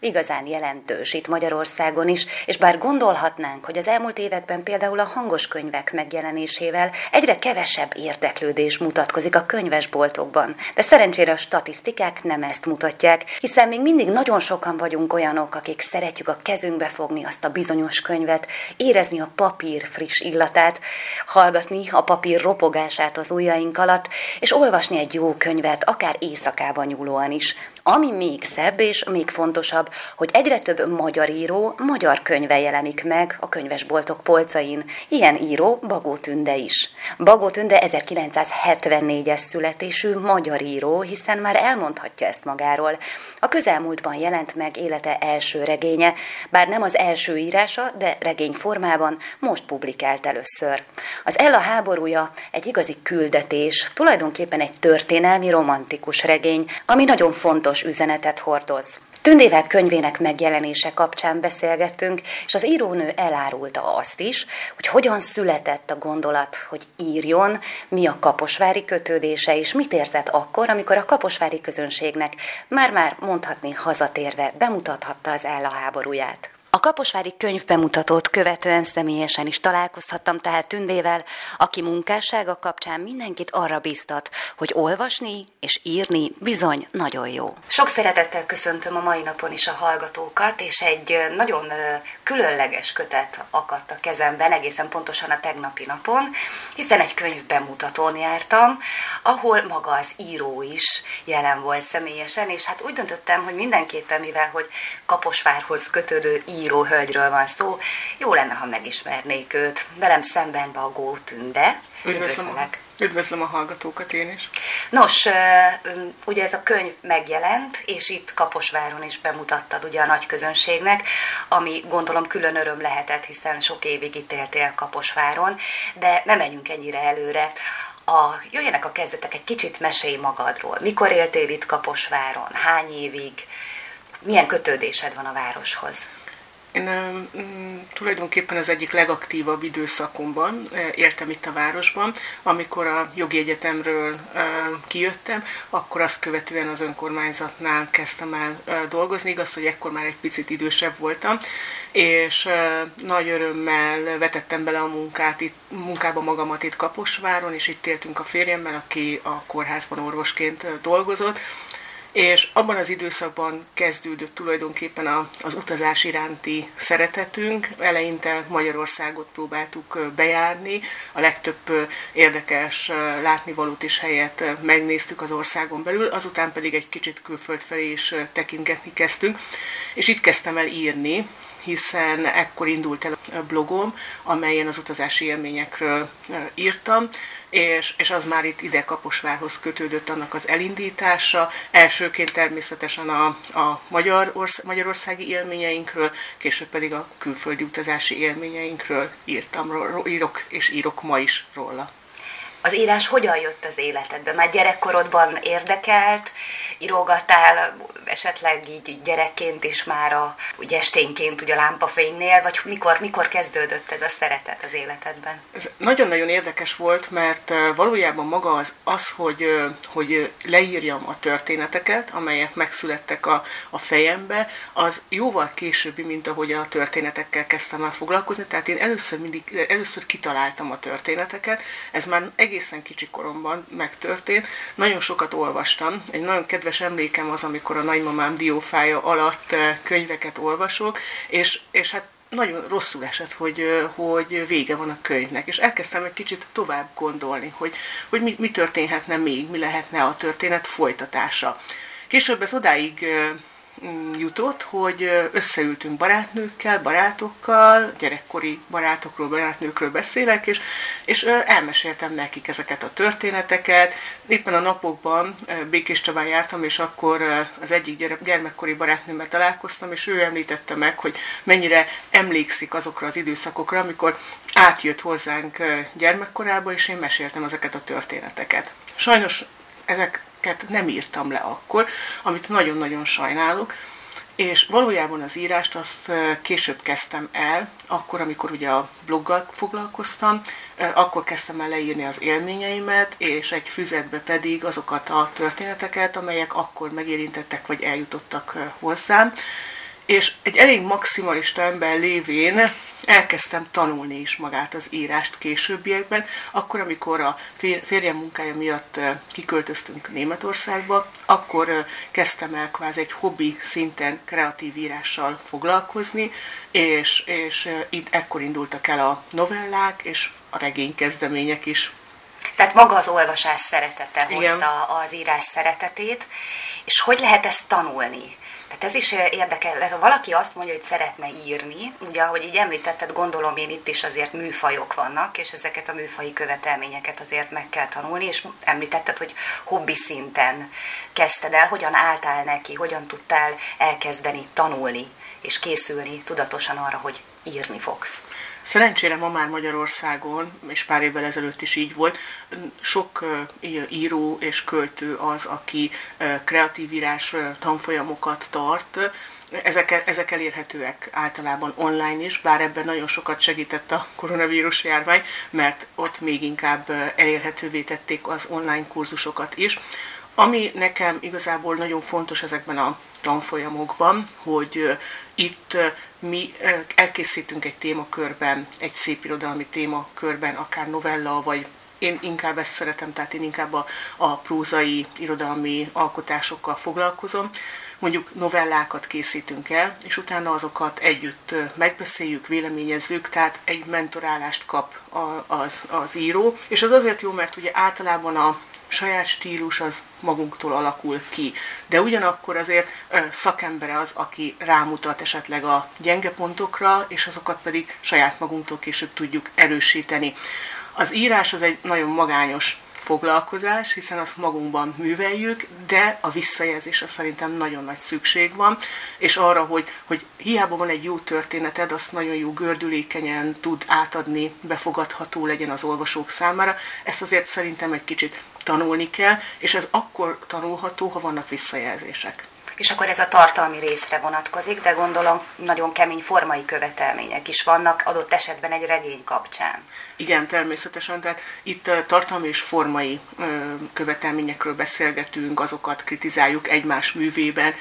igazán jelentős itt Magyarországon is, és bár gondolhatnánk, hogy az elmúlt években például a hangos könyvek megjelenésével egyre kevesebb érdeklődés mutatkozik a könyvesboltokban, de szerencsére a statisztikák nem ezt mutatják, hiszen még mindig nagyon sokan vagyunk olyanok, akik szeretjük a kezünkbe fogni azt a bizonyos könyvet, érezni a papír friss illatát, hallgatni a papír ropogását az ujjaink alatt, és olvasni egy jó könyvet, akár éjszakában nyúlóan is. Ami még szebb és még fontosabb, hogy egyre több magyar író magyar könyve jelenik meg a könyvesboltok polcain. Ilyen író Bagó Tünde is. Bagó Tünde 1974-es születésű magyar író, hiszen már elmondhatja ezt magáról. A közelmúltban jelent meg élete első regénye, bár nem az első írása, de regény formában most publikált először. Az Ella háborúja egy igazi küldetés, tulajdonképpen egy történelmi romantikus regény, ami nagyon fontos üzenetet hordoz. Tündével könyvének megjelenése kapcsán beszélgettünk, és az írónő elárulta azt is, hogy hogyan született a gondolat, hogy írjon, mi a kaposvári kötődése, és mit érzett akkor, amikor a kaposvári közönségnek már-már mondhatni hazatérve bemutathatta az Ella háborúját. A Kaposvári könyvbemutatót követően személyesen is találkozhattam tehát Tündével, aki munkássága kapcsán mindenkit arra biztat, hogy olvasni és írni bizony nagyon jó. Sok szeretettel köszöntöm a mai napon is a hallgatókat, és egy nagyon különleges kötet akadt a kezemben, egészen pontosan a tegnapi napon, hiszen egy könyvbemutatón jártam, ahol maga az író is jelen volt személyesen, és hát úgy döntöttem, hogy mindenképpen, mivel hogy Kaposvárhoz kötődő író hölgyről van szó. Jó lenne, ha megismernék őt. Velem szemben Bagó Tünde. Üdvözlöm a, üdvözlöm a hallgatókat én is. Nos, ugye ez a könyv megjelent, és itt Kaposváron is bemutattad ugye a nagy közönségnek, ami gondolom külön öröm lehetett, hiszen sok évig itt éltél Kaposváron, de nem menjünk ennyire előre. A, jöjjenek a kezdetek, egy kicsit mesélj magadról. Mikor éltél itt Kaposváron? Hány évig? Milyen kötődésed van a városhoz? Én mm, tulajdonképpen az egyik legaktívabb időszakomban értem itt a városban, amikor a jogi egyetemről kijöttem, akkor azt követően az önkormányzatnál kezdtem el dolgozni, igaz, hogy ekkor már egy picit idősebb voltam, és nagy örömmel vetettem bele a munkát, itt, munkába magamat itt Kaposváron, és itt éltünk a férjemmel, aki a kórházban orvosként dolgozott, és abban az időszakban kezdődött tulajdonképpen a, az utazás iránti szeretetünk. Eleinte Magyarországot próbáltuk bejárni, a legtöbb érdekes látnivalót is helyet megnéztük az országon belül, azután pedig egy kicsit külföld felé is tekintgetni kezdtünk, és itt kezdtem el írni, hiszen ekkor indult el a blogom, amelyen az utazási élményekről írtam, és, és az már itt ide Kaposvárhoz kötődött annak az elindítása. Elsőként természetesen a, a Magyar orsz, magyarországi élményeinkről, később pedig a külföldi utazási élményeinkről írtam, írok és írok ma is róla. Az írás hogyan jött az életedbe? Már gyerekkorodban érdekelt, írogattál esetleg így gyerekként is már a, ugye esténként ugye a lámpafénynél, vagy mikor, mikor kezdődött ez a szeretet az életedben? Ez nagyon-nagyon érdekes volt, mert valójában maga az, az hogy, hogy leírjam a történeteket, amelyek megszülettek a, a fejembe, az jóval későbbi, mint ahogy a történetekkel kezdtem el foglalkozni, tehát én először mindig, először kitaláltam a történeteket, ez már egészen kicsi koromban megtörtént, nagyon sokat olvastam, egy nagyon kedves emlékem az, amikor a nagymamám diófája alatt eh, könyveket olvasok, és, és hát nagyon rosszul esett, hogy, eh, hogy vége van a könyvnek, és elkezdtem egy kicsit tovább gondolni, hogy, hogy mi, mi történhetne még, mi lehetne a történet folytatása. Később ez odáig eh, jutott, hogy összeültünk barátnőkkel, barátokkal, gyerekkori barátokról, barátnőkről beszélek, és, és elmeséltem nekik ezeket a történeteket. Éppen a napokban Békés Csabán jártam, és akkor az egyik gyermekkori barátnőmmel találkoztam, és ő említette meg, hogy mennyire emlékszik azokra az időszakokra, amikor átjött hozzánk gyermekkorába, és én meséltem ezeket a történeteket. Sajnos ezeket nem írtam le akkor, amit nagyon-nagyon sajnálok, és valójában az írást azt később kezdtem el, akkor, amikor ugye a bloggal foglalkoztam, akkor kezdtem el leírni az élményeimet, és egy füzetbe pedig azokat a történeteket, amelyek akkor megérintettek, vagy eljutottak hozzám. És egy elég maximalista ember lévén elkezdtem tanulni is magát az írást későbbiekben, akkor, amikor a férjem munkája miatt kiköltöztünk Németországba, akkor kezdtem el kvázi egy hobbi szinten kreatív írással foglalkozni, és, és itt ekkor indultak el a novellák és a regénykezdemények is. Tehát maga az olvasás szeretete hozta Igen. az írás szeretetét, és hogy lehet ezt tanulni? Tehát ez is érdekel, ha valaki azt mondja, hogy szeretne írni, ugye ahogy így említetted, gondolom én itt is azért műfajok vannak, és ezeket a műfaji követelményeket azért meg kell tanulni, és említetted, hogy hobbi szinten kezdted el, hogyan álltál neki, hogyan tudtál elkezdeni tanulni, és készülni tudatosan arra, hogy írni fogsz. Szerencsére ma már Magyarországon, és pár évvel ezelőtt is így volt, sok író és költő az, aki kreatív írás tanfolyamokat tart, ezek, ezek elérhetőek általában online is, bár ebben nagyon sokat segített a koronavírus járvány, mert ott még inkább elérhetővé tették az online kurzusokat is. Ami nekem igazából nagyon fontos ezekben a tanfolyamokban, hogy itt mi elkészítünk egy témakörben, egy szép irodalmi témakörben, akár novella, vagy én inkább ezt szeretem, tehát én inkább a, a prózai irodalmi alkotásokkal foglalkozom. Mondjuk novellákat készítünk el, és utána azokat együtt megbeszéljük, véleményezzük, tehát egy mentorálást kap az, az író. És az azért jó, mert ugye általában a saját stílus az magunktól alakul ki. De ugyanakkor azért szakembere az, aki rámutat esetleg a gyenge pontokra, és azokat pedig saját magunktól később tudjuk erősíteni. Az írás az egy nagyon magányos foglalkozás, hiszen azt magunkban műveljük, de a visszajelzésre szerintem nagyon nagy szükség van, és arra, hogy, hogy hiába van egy jó történeted, azt nagyon jó gördülékenyen tud átadni, befogadható legyen az olvasók számára. Ezt azért szerintem egy kicsit tanulni kell, és ez akkor tanulható, ha vannak visszajelzések. És akkor ez a tartalmi részre vonatkozik, de gondolom nagyon kemény formai követelmények is vannak adott esetben egy regény kapcsán. Igen, természetesen, tehát itt tartalmi és formai követelményekről beszélgetünk, azokat kritizáljuk egymás művében,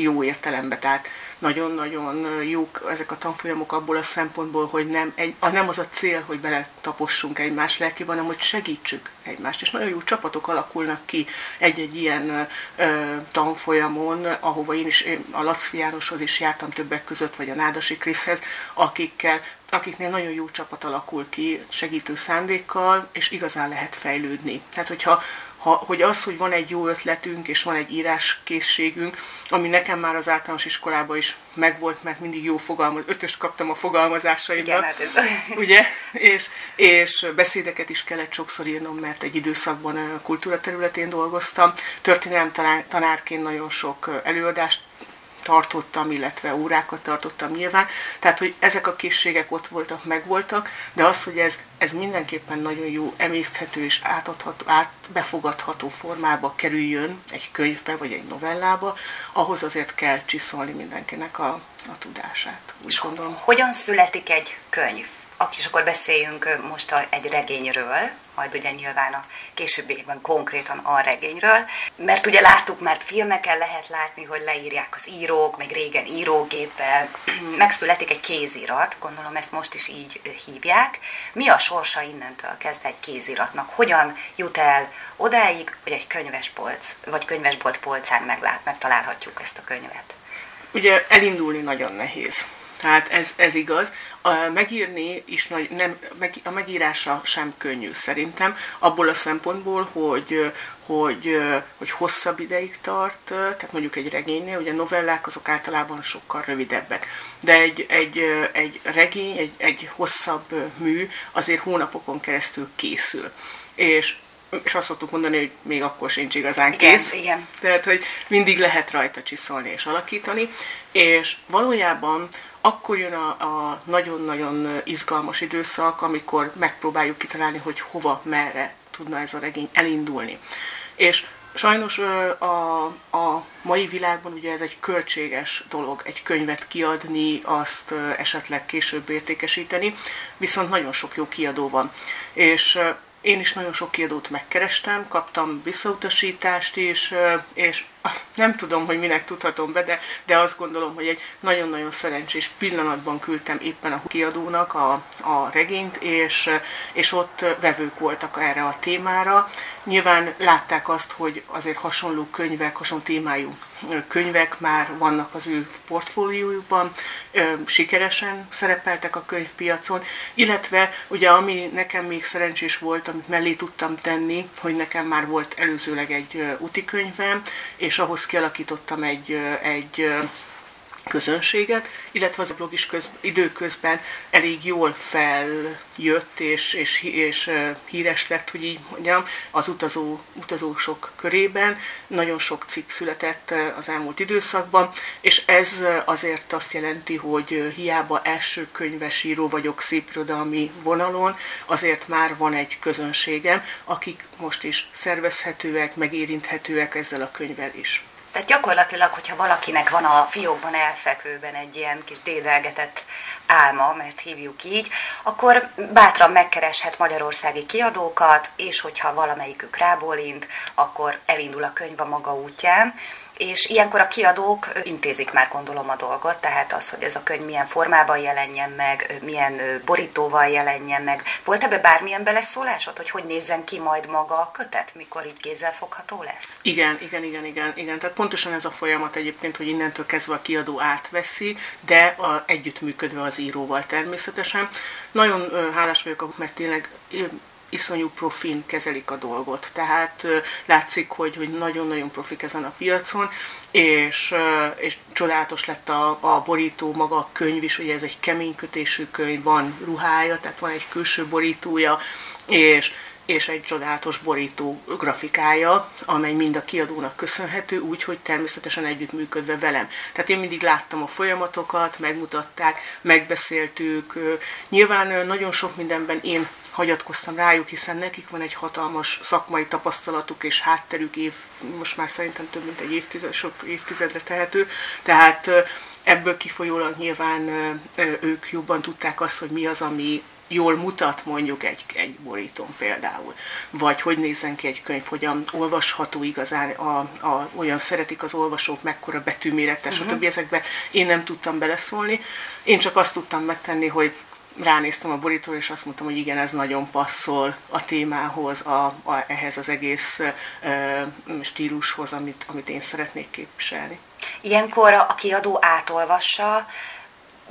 jó értelemben, tehát nagyon-nagyon jók ezek a tanfolyamok abból a szempontból, hogy nem, egy, nem az a cél, hogy bele tapossunk egymás lelkébe, hanem hogy segítsük egymást. És nagyon jó csapatok alakulnak ki egy-egy ilyen ö, tanfolyamon, ahova én is, én a Laci Jánoshoz is jártam többek között, vagy a Nádasi Kriszhez, akikkel akiknél nagyon jó csapat alakul ki, segítő szándékkal, és igazán lehet fejlődni. Tehát, hogyha ha, hogy az, hogy van egy jó ötletünk, és van egy íráskészségünk, ami nekem már az általános iskolában is megvolt, mert mindig jó fogalmaz, ötöst kaptam a fogalmazásaimban, Igen, hát ez... ugye, és, és beszédeket is kellett sokszor írnom, mert egy időszakban a kultúra területén dolgoztam. Történelem tanárként nagyon sok előadást tartottam, illetve órákat tartottam nyilván. Tehát, hogy ezek a készségek ott voltak, megvoltak, de az, hogy ez, ez mindenképpen nagyon jó, emészthető és átadható, át, befogadható formába kerüljön egy könyvbe vagy egy novellába, ahhoz azért kell csiszolni mindenkinek a, a tudását. Úgy gondolom. Hogyan születik egy könyv? És akkor beszéljünk most egy regényről, majd ugye nyilván a későbbiekben konkrétan a regényről, mert ugye láttuk már filmeken lehet látni, hogy leírják az írók, meg régen írógéppel, megszületik egy kézirat, gondolom ezt most is így hívják. Mi a sorsa innentől kezdve egy kéziratnak? Hogyan jut el odáig, hogy egy könyvespolc, vagy könyvesbolt polcán meglát, megtalálhatjuk ezt a könyvet? Ugye elindulni nagyon nehéz Tehát ez, ez igaz. A megírni is nagy, nem, meg, a megírása sem könnyű szerintem, abból a szempontból, hogy, hogy, hogy hosszabb ideig tart, tehát mondjuk egy regénynél, ugye novellák azok általában sokkal rövidebbek, de egy, egy, egy regény, egy, egy hosszabb mű azért hónapokon keresztül készül. És és azt szoktuk mondani, hogy még akkor sincs igazán igen, kész. Igen. Tehát, hogy mindig lehet rajta csiszolni és alakítani, és valójában akkor jön a, nagyon-nagyon izgalmas időszak, amikor megpróbáljuk kitalálni, hogy hova, merre tudna ez a regény elindulni. És sajnos a, a mai világban ugye ez egy költséges dolog, egy könyvet kiadni, azt esetleg később értékesíteni, viszont nagyon sok jó kiadó van. És én is nagyon sok kiadót megkerestem, kaptam visszautasítást is, és nem tudom, hogy minek tudhatom be, de, de azt gondolom, hogy egy nagyon-nagyon szerencsés pillanatban küldtem éppen a kiadónak a, a regényt, és, és ott vevők voltak erre a témára. Nyilván látták azt, hogy azért hasonló könyvek, hasonló témájú könyvek már vannak az ő portfóliójukban, sikeresen szerepeltek a könyvpiacon, illetve ugye ami nekem még szerencsés volt, amit mellé tudtam tenni, hogy nekem már volt előzőleg egy úti könyvem, és ahhoz kialakítottam egy, egy közönséget, illetve az a blog is köz, időközben elég jól feljött és, és, és híres lett, hogy így mondjam, az utazó, utazósok körében. Nagyon sok cikk született az elmúlt időszakban, és ez azért azt jelenti, hogy hiába első könyves író vagyok szépirodalmi vonalon, azért már van egy közönségem, akik most is szervezhetőek, megérinthetőek ezzel a könyvvel is. Tehát gyakorlatilag, hogyha valakinek van a fiókban elfekvőben egy ilyen kis dédelgetett álma, mert hívjuk így, akkor bátran megkereshet magyarországi kiadókat, és hogyha valamelyikük rábólint, akkor elindul a könyv a maga útján, és ilyenkor a kiadók intézik már gondolom a dolgot, tehát az, hogy ez a könyv milyen formában jelenjen meg, milyen borítóval jelenjen meg. Volt ebbe bármilyen beleszólásod, hogy hogy nézzen ki majd maga a kötet, mikor így kézzelfogható lesz? Igen, igen, igen, igen, igen. Tehát pontosan ez a folyamat egyébként, hogy innentől kezdve a kiadó átveszi, de a, együttműködve az íróval természetesen. Nagyon hálás vagyok, mert tényleg iszonyú profin kezelik a dolgot. Tehát látszik, hogy, hogy nagyon-nagyon profik ezen a piacon, és, és csodálatos lett a, a borító, maga a könyv is, ugye ez egy kemény kötésű könyv, van ruhája, tehát van egy külső borítója, és és egy csodálatos borító grafikája, amely mind a kiadónak köszönhető, úgy, hogy természetesen együttműködve velem. Tehát én mindig láttam a folyamatokat, megmutatták, megbeszéltük. Nyilván nagyon sok mindenben én hagyatkoztam rájuk, hiszen nekik van egy hatalmas szakmai tapasztalatuk és hátterük, év, most már szerintem több mint egy évtized, sok évtizedre tehető, tehát ebből kifolyólag nyilván ők jobban tudták azt, hogy mi az, ami jól mutat mondjuk egy, egy borítón például. Vagy hogy nézzen ki egy könyv, hogyan olvasható igazán, a, a, olyan szeretik az olvasók, mekkora betűméretes, uh-huh. stb. Ezekbe én nem tudtam beleszólni. Én csak azt tudtam megtenni, hogy ránéztem a borítóra, és azt mondtam, hogy igen, ez nagyon passzol a témához, a, a, ehhez az egész ö, stílushoz, amit, amit én szeretnék képviselni. Ilyenkor a kiadó átolvassa,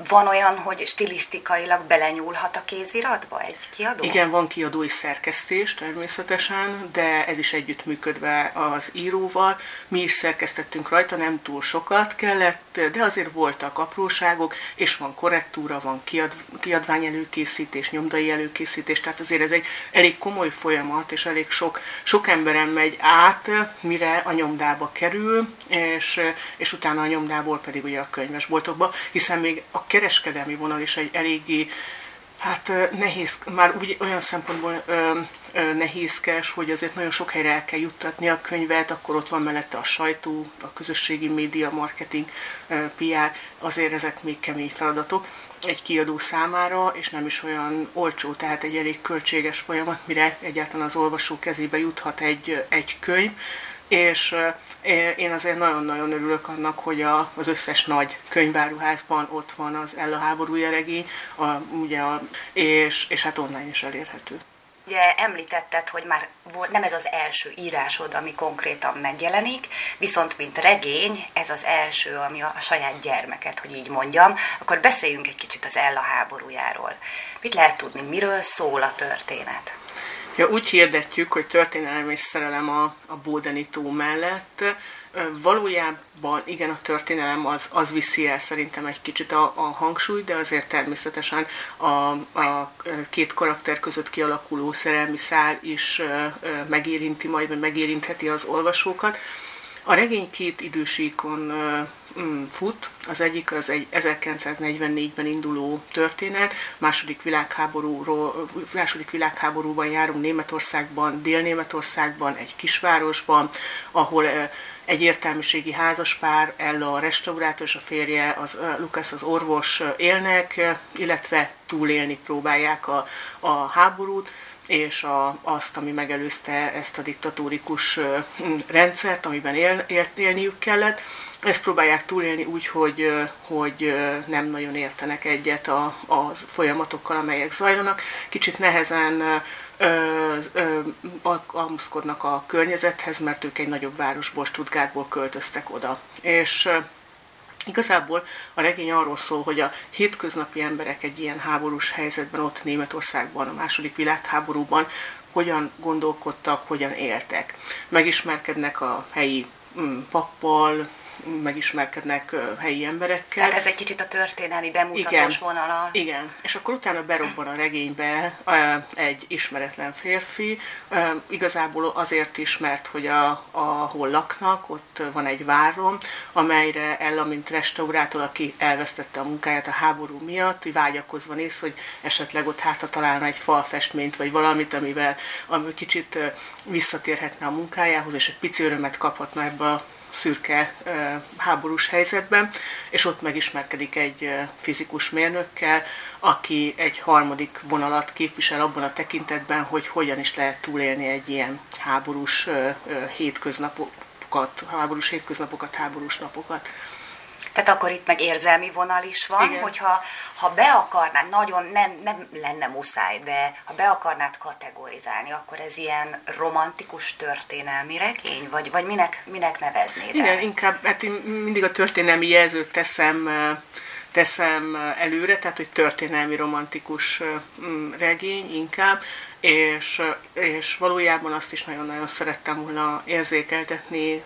van olyan, hogy stilisztikailag belenyúlhat a kéziratba egy kiadó? Igen, van kiadói szerkesztés természetesen, de ez is együttműködve az íróval. Mi is szerkesztettünk rajta, nem túl sokat kellett, de azért voltak apróságok, és van korrektúra, van kiad, kiadvány előkészítés, nyomdai előkészítés, tehát azért ez egy elég komoly folyamat, és elég sok, sok emberen megy át, mire a nyomdába kerül, és, és utána a nyomdából pedig ugye a könyvesboltokba, hiszen még a kereskedelmi vonal is egy eléggé Hát nehéz, már úgy olyan szempontból ö, ö, nehézkes, hogy azért nagyon sok helyre el kell juttatni a könyvet, akkor ott van mellette a sajtó, a közösségi média, marketing, ö, PR, azért ezek még kemény feladatok egy kiadó számára, és nem is olyan olcsó, tehát egy elég költséges folyamat, mire egyáltalán az olvasó kezébe juthat egy, egy könyv, és én azért nagyon-nagyon örülök annak, hogy a, az összes nagy könyváruházban ott van az Ella háborúja regény, a, ugye a, és, és hát online is elérhető. Ugye említetted, hogy már volt, nem ez az első írásod, ami konkrétan megjelenik, viszont mint regény, ez az első, ami a, a saját gyermeket, hogy így mondjam, akkor beszéljünk egy kicsit az Ella háborújáról. Mit lehet tudni, miről szól a történet? Ja, úgy hirdetjük, hogy történelem és szerelem a, a Bódeni tó mellett. Valójában igen, a történelem az, az viszi el szerintem egy kicsit a, a hangsúly, de azért természetesen a, a két karakter között kialakuló szerelmi szál is megérinti majd, megérintheti az olvasókat. A regény két idősíkon fut. Az egyik az egy 1944-ben induló történet, második világháborúról, második világháborúban járunk Németországban, Dél-Németországban, egy kisvárosban, ahol egy értelmiségi házaspár, Ella a restaurátor és a férje, az, Lukasz az orvos élnek, illetve túlélni próbálják a, a háborút és a, azt, ami megelőzte ezt a diktatórikus rendszert, amiben él, él, élniük kellett. Ezt próbálják túlélni úgy, hogy, hogy nem nagyon értenek egyet a, a folyamatokkal, amelyek zajlanak. Kicsit nehezen alkalmazkodnak a környezethez, mert ők egy nagyobb városból, Stuttgartból költöztek oda. És Igazából a regény arról szól, hogy a hétköznapi emberek egy ilyen háborús helyzetben ott Németországban, a második világháborúban hogyan gondolkodtak, hogyan éltek. Megismerkednek a helyi mm, pappal, megismerkednek helyi emberekkel. Tehát ez egy kicsit a történelmi bemutatós igen, vonala. Igen, és akkor utána berobban a regénybe egy ismeretlen férfi, igazából azért is, mert hogy a, ahol laknak, ott van egy várom, amelyre Ella, mint restaurátor, aki elvesztette a munkáját a háború miatt, vágyakozva néz, hogy esetleg ott hátra találna egy falfestményt, vagy valamit, amivel ami kicsit visszatérhetne a munkájához, és egy pici örömet kaphatna ebbe a szürke háborús helyzetben, és ott megismerkedik egy fizikus mérnökkel, aki egy harmadik vonalat képvisel abban a tekintetben, hogy hogyan is lehet túlélni egy ilyen háborús hétköznapokat, háborús hétköznapokat, háborús napokat. Tehát akkor itt meg érzelmi vonal is van, Igen. hogyha ha be akarnád, nagyon nem, nem lenne muszáj, de ha be akarnád kategorizálni, akkor ez ilyen romantikus történelmi regény, vagy, vagy minek, minek neveznéd Igen, el? inkább, hát én mindig a történelmi jelzőt teszem teszem előre, tehát hogy történelmi romantikus regény inkább, és, és valójában azt is nagyon-nagyon szerettem volna érzékeltetni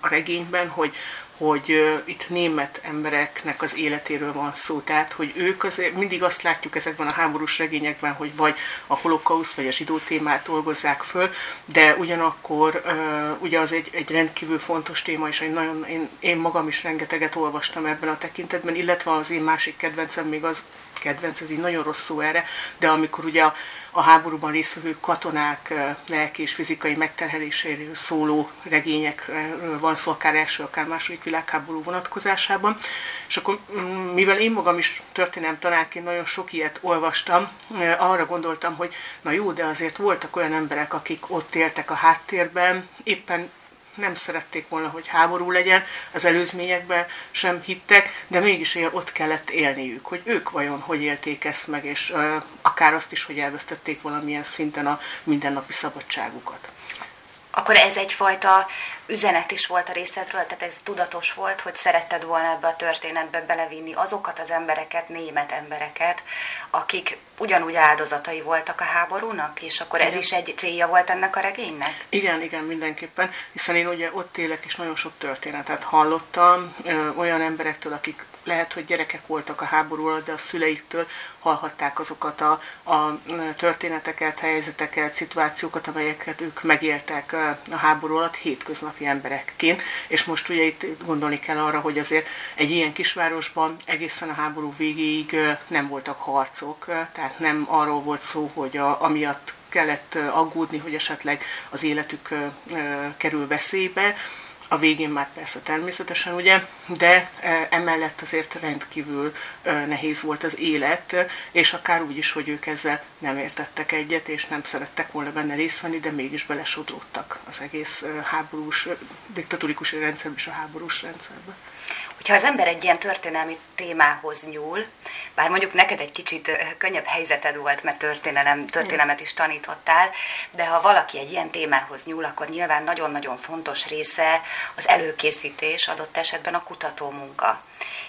a regényben, hogy, hogy itt német embereknek az életéről van szó. Tehát, hogy ők azért mindig azt látjuk ezekben a háborús regényekben, hogy vagy a holokauszt, vagy a zsidó témát dolgozzák föl, de ugyanakkor ugye az egy, egy rendkívül fontos téma, és egy nagyon, én, én magam is rengeteget olvastam ebben a tekintetben, illetve az én másik kedvencem még az kedvenc, ez így nagyon rossz szó erre, de amikor ugye a, a háborúban résztvevő katonák lelki és fizikai megterheléséről szóló regényekről van szó, akár első, akár második világháború vonatkozásában. És akkor, mm, mivel én magam is történelem tanárként nagyon sok ilyet olvastam, arra gondoltam, hogy na jó, de azért voltak olyan emberek, akik ott éltek a háttérben, éppen nem szerették volna, hogy háború legyen, az előzményekben sem hittek, de mégis ott kellett élniük, hogy ők vajon hogy élték ezt meg, és akár azt is, hogy elvesztették valamilyen szinten a mindennapi szabadságukat. Akkor ez egyfajta üzenet is volt a részletről, tehát ez tudatos volt, hogy szeretted volna ebbe a történetbe belevinni azokat az embereket, német embereket, akik ugyanúgy áldozatai voltak a háborúnak, és akkor ez igen. is egy célja volt ennek a regénynek? Igen, igen, mindenképpen, hiszen én ugye ott élek, és nagyon sok történetet hallottam ö, olyan emberektől, akik lehet, hogy gyerekek voltak a háború alatt, de a szüleiktől hallhatták azokat a, a történeteket, helyzeteket, szituációkat, amelyeket ők megéltek a háború alatt hétköznapi emberekként. És most ugye itt gondolni kell arra, hogy azért egy ilyen kisvárosban egészen a háború végéig nem voltak harcok, tehát nem arról volt szó, hogy a, amiatt kellett aggódni, hogy esetleg az életük kerül veszélybe, a végén már persze természetesen, ugye, de e, emellett azért rendkívül e, nehéz volt az élet, és akár úgy is, hogy ők ezzel nem értettek egyet, és nem szerettek volna benne részt venni, de mégis belesodródtak az egész e, háborús, diktatórikus rendszerbe és a háborús rendszerbe. Hogyha az ember egy ilyen történelmi témához nyúl, bár mondjuk neked egy kicsit könnyebb helyzeted volt, mert történelem, történelmet is tanítottál, de ha valaki egy ilyen témához nyúl, akkor nyilván nagyon-nagyon fontos része az előkészítés, adott esetben a kutató munka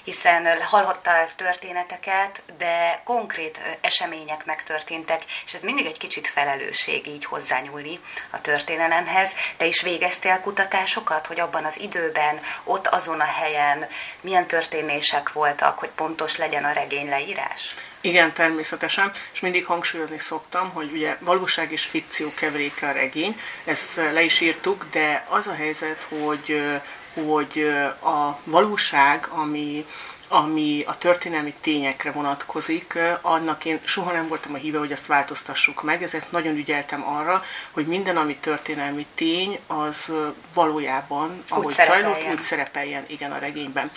hiszen hallhattál történeteket, de konkrét események megtörténtek, és ez mindig egy kicsit felelősség így hozzányúlni a történelemhez. Te is végeztél kutatásokat, hogy abban az időben, ott azon a helyen milyen történések voltak, hogy pontos legyen a regény leírás? Igen, természetesen, és mindig hangsúlyozni szoktam, hogy ugye valóság és fikció keveréke a regény, ezt le is írtuk, de az a helyzet, hogy hogy a valóság, ami, ami a történelmi tényekre vonatkozik, annak én soha nem voltam a híve, hogy azt változtassuk meg, ezért nagyon ügyeltem arra, hogy minden, ami történelmi tény, az valójában, ahogy úgy zajlott, úgy szerepeljen igen a regényben.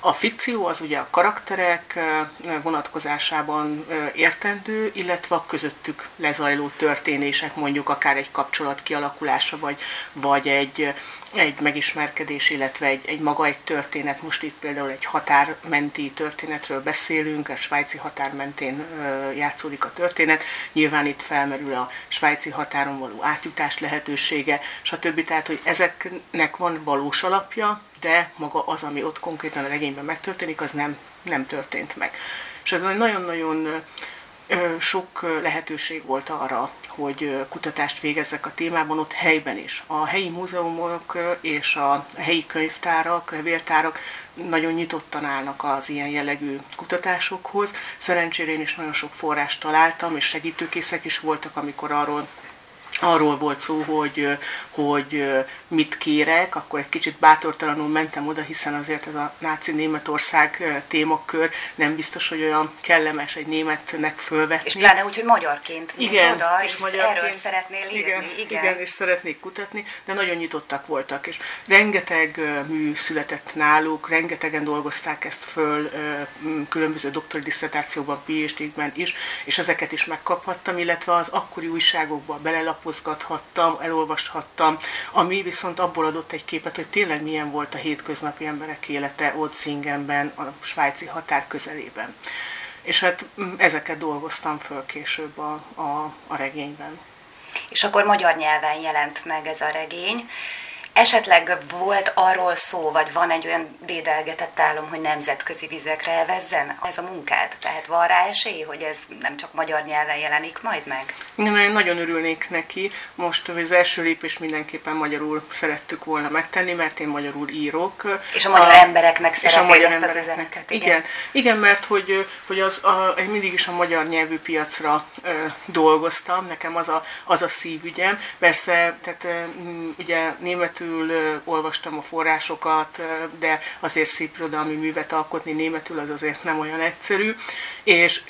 A fikció az ugye a karakterek vonatkozásában értendő, illetve a közöttük lezajló történések, mondjuk akár egy kapcsolat kialakulása, vagy, vagy egy, egy megismerkedés, illetve egy, egy maga egy történet. Most itt például egy határmenti történetről beszélünk, a svájci határ mentén játszódik a történet. Nyilván itt felmerül a svájci határon való átjutás lehetősége, stb. Tehát, hogy ezeknek van valós alapja, de maga az, ami ott konkrétan a regényben megtörténik, az nem, nem történt meg. És ez nagyon-nagyon sok lehetőség volt arra, hogy kutatást végezzek a témában ott helyben is. A helyi múzeumok és a helyi könyvtárak, levéltárak nagyon nyitottan állnak az ilyen jellegű kutatásokhoz. Szerencsére én is nagyon sok forrást találtam, és segítőkészek is voltak, amikor arról arról volt szó, hogy, hogy mit kérek, akkor egy kicsit bátortalanul mentem oda, hiszen azért ez a náci Németország témakör nem biztos, hogy olyan kellemes egy németnek fölvetni. És pláne úgy, hogy magyarként igen, oda, és, és magyarként, erről szeretnél írni. Igen, igen. igen, és szeretnék kutatni, de nagyon nyitottak voltak, és rengeteg mű született náluk, rengetegen dolgozták ezt föl különböző doktori diszertációban, PhD-ben is, és ezeket is megkaphattam, illetve az akkori újságokba belelapoztam, lapozgathattam, elolvashattam, ami viszont abból adott egy képet, hogy tényleg milyen volt a hétköznapi emberek élete ott Zingenben, a svájci határ közelében. És hát mm, ezeket dolgoztam föl később a, a, a regényben. És akkor magyar nyelven jelent meg ez a regény. Esetleg volt arról szó, vagy van egy olyan dédelgetett álom, hogy nemzetközi vizekre elvezzen ez a munkát? Tehát van rá esély, hogy ez nem csak magyar nyelven jelenik majd meg? Igen, én nagyon örülnék neki. Most az első lépés mindenképpen magyarul szerettük volna megtenni, mert én magyarul írok. És a magyar a, embereknek szeretnél a magyar ezt embereknek. az üzenetet, igen? Igen, igen mert hogy, hogy az, a, én mindig is a magyar nyelvű piacra ö, dolgoztam, nekem az a, az a szívügyem. Persze, tehát ö, ugye németül németül olvastam a forrásokat, de azért szép irodalmi művet alkotni németül az azért nem olyan egyszerű. És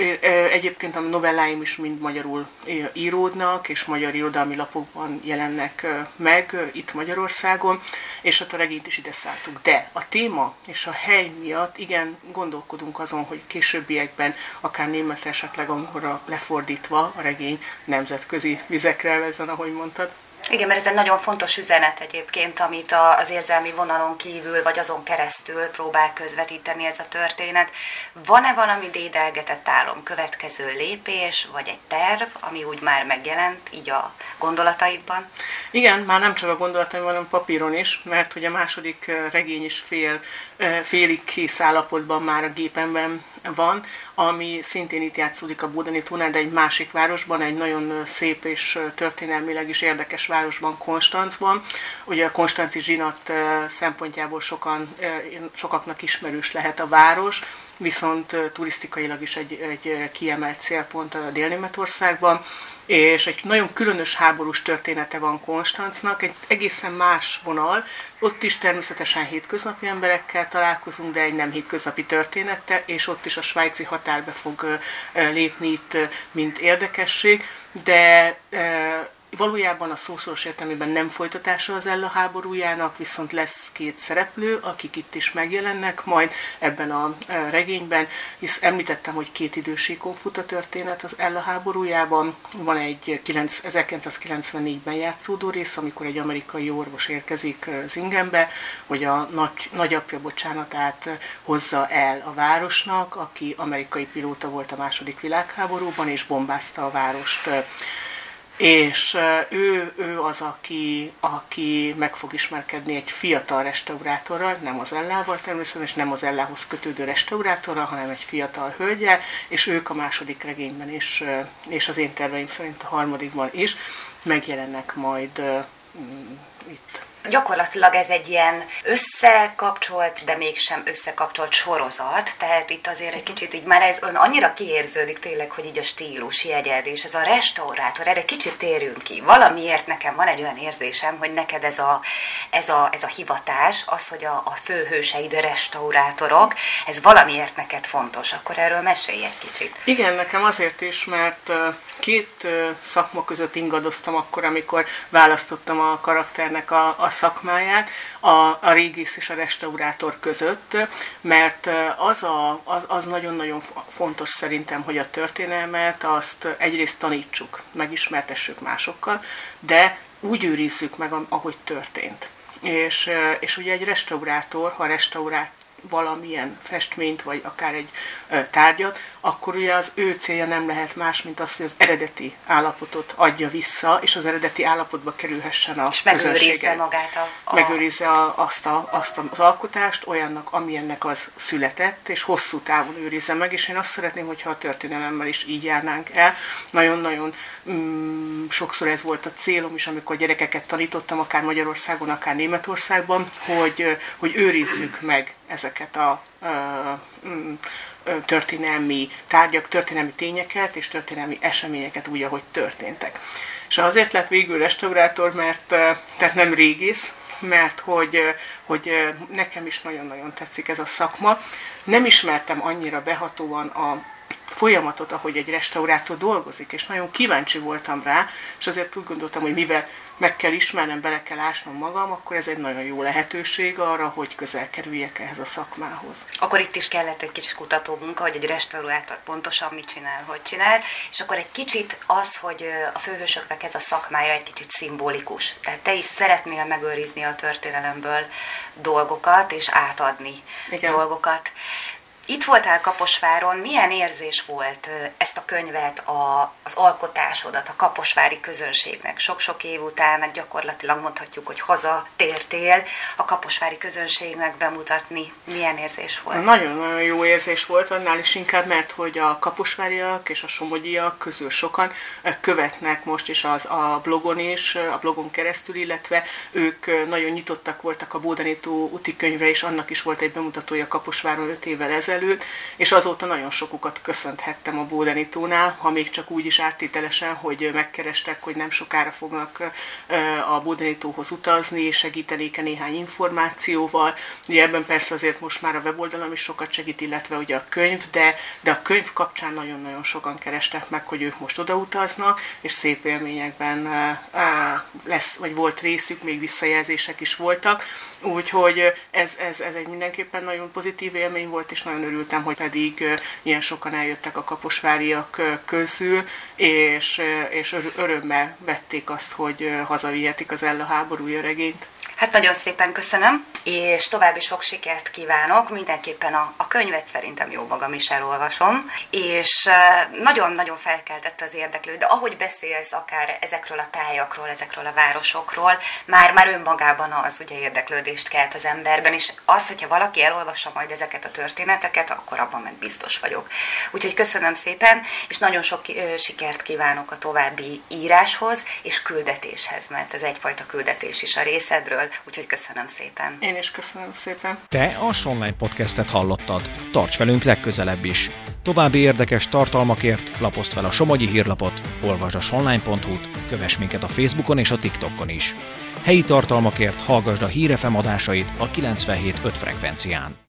egyébként a novelláim is mind magyarul íródnak, és magyar irodalmi lapokban jelennek meg itt Magyarországon, és hát a regényt is ide szálltuk. De a téma és a hely miatt igen, gondolkodunk azon, hogy későbbiekben akár németre esetleg angolra lefordítva a regény nemzetközi vizekre vezzen, ahogy mondtad. Igen, mert ez egy nagyon fontos üzenet egyébként, amit az érzelmi vonalon kívül, vagy azon keresztül próbál közvetíteni ez a történet. Van-e valami dédelgetett álom, következő lépés, vagy egy terv, ami úgy már megjelent, így a gondolataidban? Igen, már nem csak a gondolataimban, hanem papíron is, mert hogy a második regény is fél, félig kész állapotban már a gépemben van, ami szintén itt játszódik a Budani Tunán, de egy másik városban, egy nagyon szép és történelmileg is érdekes városban, Konstancban. Ugye a konstanci zsinat szempontjából sokan, sokaknak ismerős lehet a város, viszont turisztikailag is egy, egy kiemelt célpont a Dél-Németországban, és egy nagyon különös háborús története van Konstancnak, egy egészen más vonal, ott is természetesen hétköznapi emberekkel találkozunk, de egy nem hétköznapi története, és ott is a svájci határbe fog lépni itt, mint érdekesség, de valójában a szószoros értelmében nem folytatása az Ella háborújának, viszont lesz két szereplő, akik itt is megjelennek majd ebben a regényben, hisz említettem, hogy két idősíkon fut a történet az Ella háborújában. Van egy 1994-ben játszódó rész, amikor egy amerikai orvos érkezik Zingenbe, hogy a nagy, nagyapja bocsánatát hozza el a városnak, aki amerikai pilóta volt a második világháborúban, és bombázta a várost és ő, ő az, aki, aki meg fog ismerkedni egy fiatal restaurátorral, nem az Ellával természetesen, és nem az Ellához kötődő restaurátorral, hanem egy fiatal hölgyel, és ők a második regényben is, és az én terveim szerint a harmadikban is megjelennek majd itt Gyakorlatilag ez egy ilyen összekapcsolt, de mégsem összekapcsolt sorozat, tehát itt azért egy kicsit így már ez annyira kiérződik tényleg, hogy így a stílus jegyed, és ez a restaurátor, erre kicsit térjünk ki. Valamiért nekem van egy olyan érzésem, hogy neked ez a, ez a, ez a hivatás, az, hogy a, a főhőseid restaurátorok, ez valamiért neked fontos. Akkor erről mesélj egy kicsit. Igen, nekem azért is, mert két szakma között ingadoztam akkor, amikor választottam a karakternek a, a szakmáját, a, a régész és a restaurátor között, mert az, a, az, az nagyon-nagyon fontos szerintem, hogy a történelmet azt egyrészt tanítsuk, megismertessük másokkal, de úgy őrizzük meg, ahogy történt. És, és ugye egy restaurátor, ha restaurát valamilyen festményt, vagy akár egy tárgyat, akkor ugye az ő célja nem lehet más, mint az, hogy az eredeti állapotot adja vissza, és az eredeti állapotba kerülhessen a és megőrizze magát a... a... Megőrizze a, azt, a, azt az alkotást olyannak, amilyennek az született, és hosszú távon őrizze meg, és én azt szeretném, hogyha a történelemmel is így járnánk el. Nagyon-nagyon mm, sokszor ez volt a célom is, amikor gyerekeket tanítottam, akár Magyarországon, akár Németországban, hogy, hogy őrizzük meg ezeket a mm, történelmi tárgyak, történelmi tényeket és történelmi eseményeket úgy, ahogy történtek. És azért lett végül restaurátor, mert tehát nem régész, mert hogy, hogy nekem is nagyon-nagyon tetszik ez a szakma. Nem ismertem annyira behatóan a folyamatot, ahogy egy restaurátor dolgozik, és nagyon kíváncsi voltam rá, és azért úgy gondoltam, hogy mivel meg kell ismernem, bele kell ásnom magam, akkor ez egy nagyon jó lehetőség arra, hogy közel kerüljek ehhez a szakmához. Akkor itt is kellett egy kicsit munka, hogy egy restaurátor pontosan mit csinál, hogy csinál, és akkor egy kicsit az, hogy a főhősöknek ez a szakmája egy kicsit szimbolikus. Tehát te is szeretnél megőrizni a történelemből dolgokat, és átadni Igen. dolgokat. Itt voltál Kaposváron, milyen érzés volt ezt a könyvet, a, az alkotásodat a kaposvári közönségnek? Sok-sok év után meg gyakorlatilag mondhatjuk, hogy haza tértél a kaposvári közönségnek bemutatni. Milyen érzés volt? Nagyon-nagyon jó érzés volt, annál is inkább, mert hogy a kaposváriak és a somogyiak közül sokan követnek most is az, a blogon is, a blogon keresztül, illetve ők nagyon nyitottak voltak a Bódanító úti könyvre, és annak is volt egy bemutatója Kaposváron 5 évvel ezelőtt, ezelőtt, és azóta nagyon sokukat köszönthettem a Bódenitónál, ha még csak úgy is áttételesen, hogy megkerestek, hogy nem sokára fognak a Bódenitóhoz utazni, és segítenék -e néhány információval. Ugye ebben persze azért most már a weboldalam is sokat segít, illetve ugye a könyv, de, de a könyv kapcsán nagyon-nagyon sokan kerestek meg, hogy ők most odautaznak, és szép élményekben lesz, vagy volt részük, még visszajelzések is voltak. Úgyhogy ez, ez, ez egy mindenképpen nagyon pozitív élmény volt, és nagyon örültem, hogy pedig ilyen sokan eljöttek a kaposváriak közül, és, és örömmel vették azt, hogy hazavihetik az Ella háborúja regényt. Hát nagyon szépen köszönöm, és további sok sikert kívánok. Mindenképpen a, a könyvet szerintem jó magam is elolvasom, és nagyon-nagyon felkeltett az érdeklő, de ahogy beszélsz akár ezekről a tájakról, ezekről a városokról, már, már önmagában az ugye érdeklődést kelt az emberben, és az, hogyha valaki elolvassa majd ezeket a történeteket, akkor abban meg biztos vagyok. Úgyhogy köszönöm szépen, és nagyon sok sikert kívánok a további íráshoz és küldetéshez, mert ez egyfajta küldetés is a részedről, úgyhogy köszönöm szépen. Én is köszönöm szépen. Te a Sonline Podcastet hallottad. Tarts velünk legközelebb is. További érdekes tartalmakért lapozd fel a Somogyi hírlapot, olvasd a sonline.hu-t, kövess minket a Facebookon és a TikTokon is. Helyi tartalmakért hallgasd a Hírefem adásait a 97.5 frekvencián.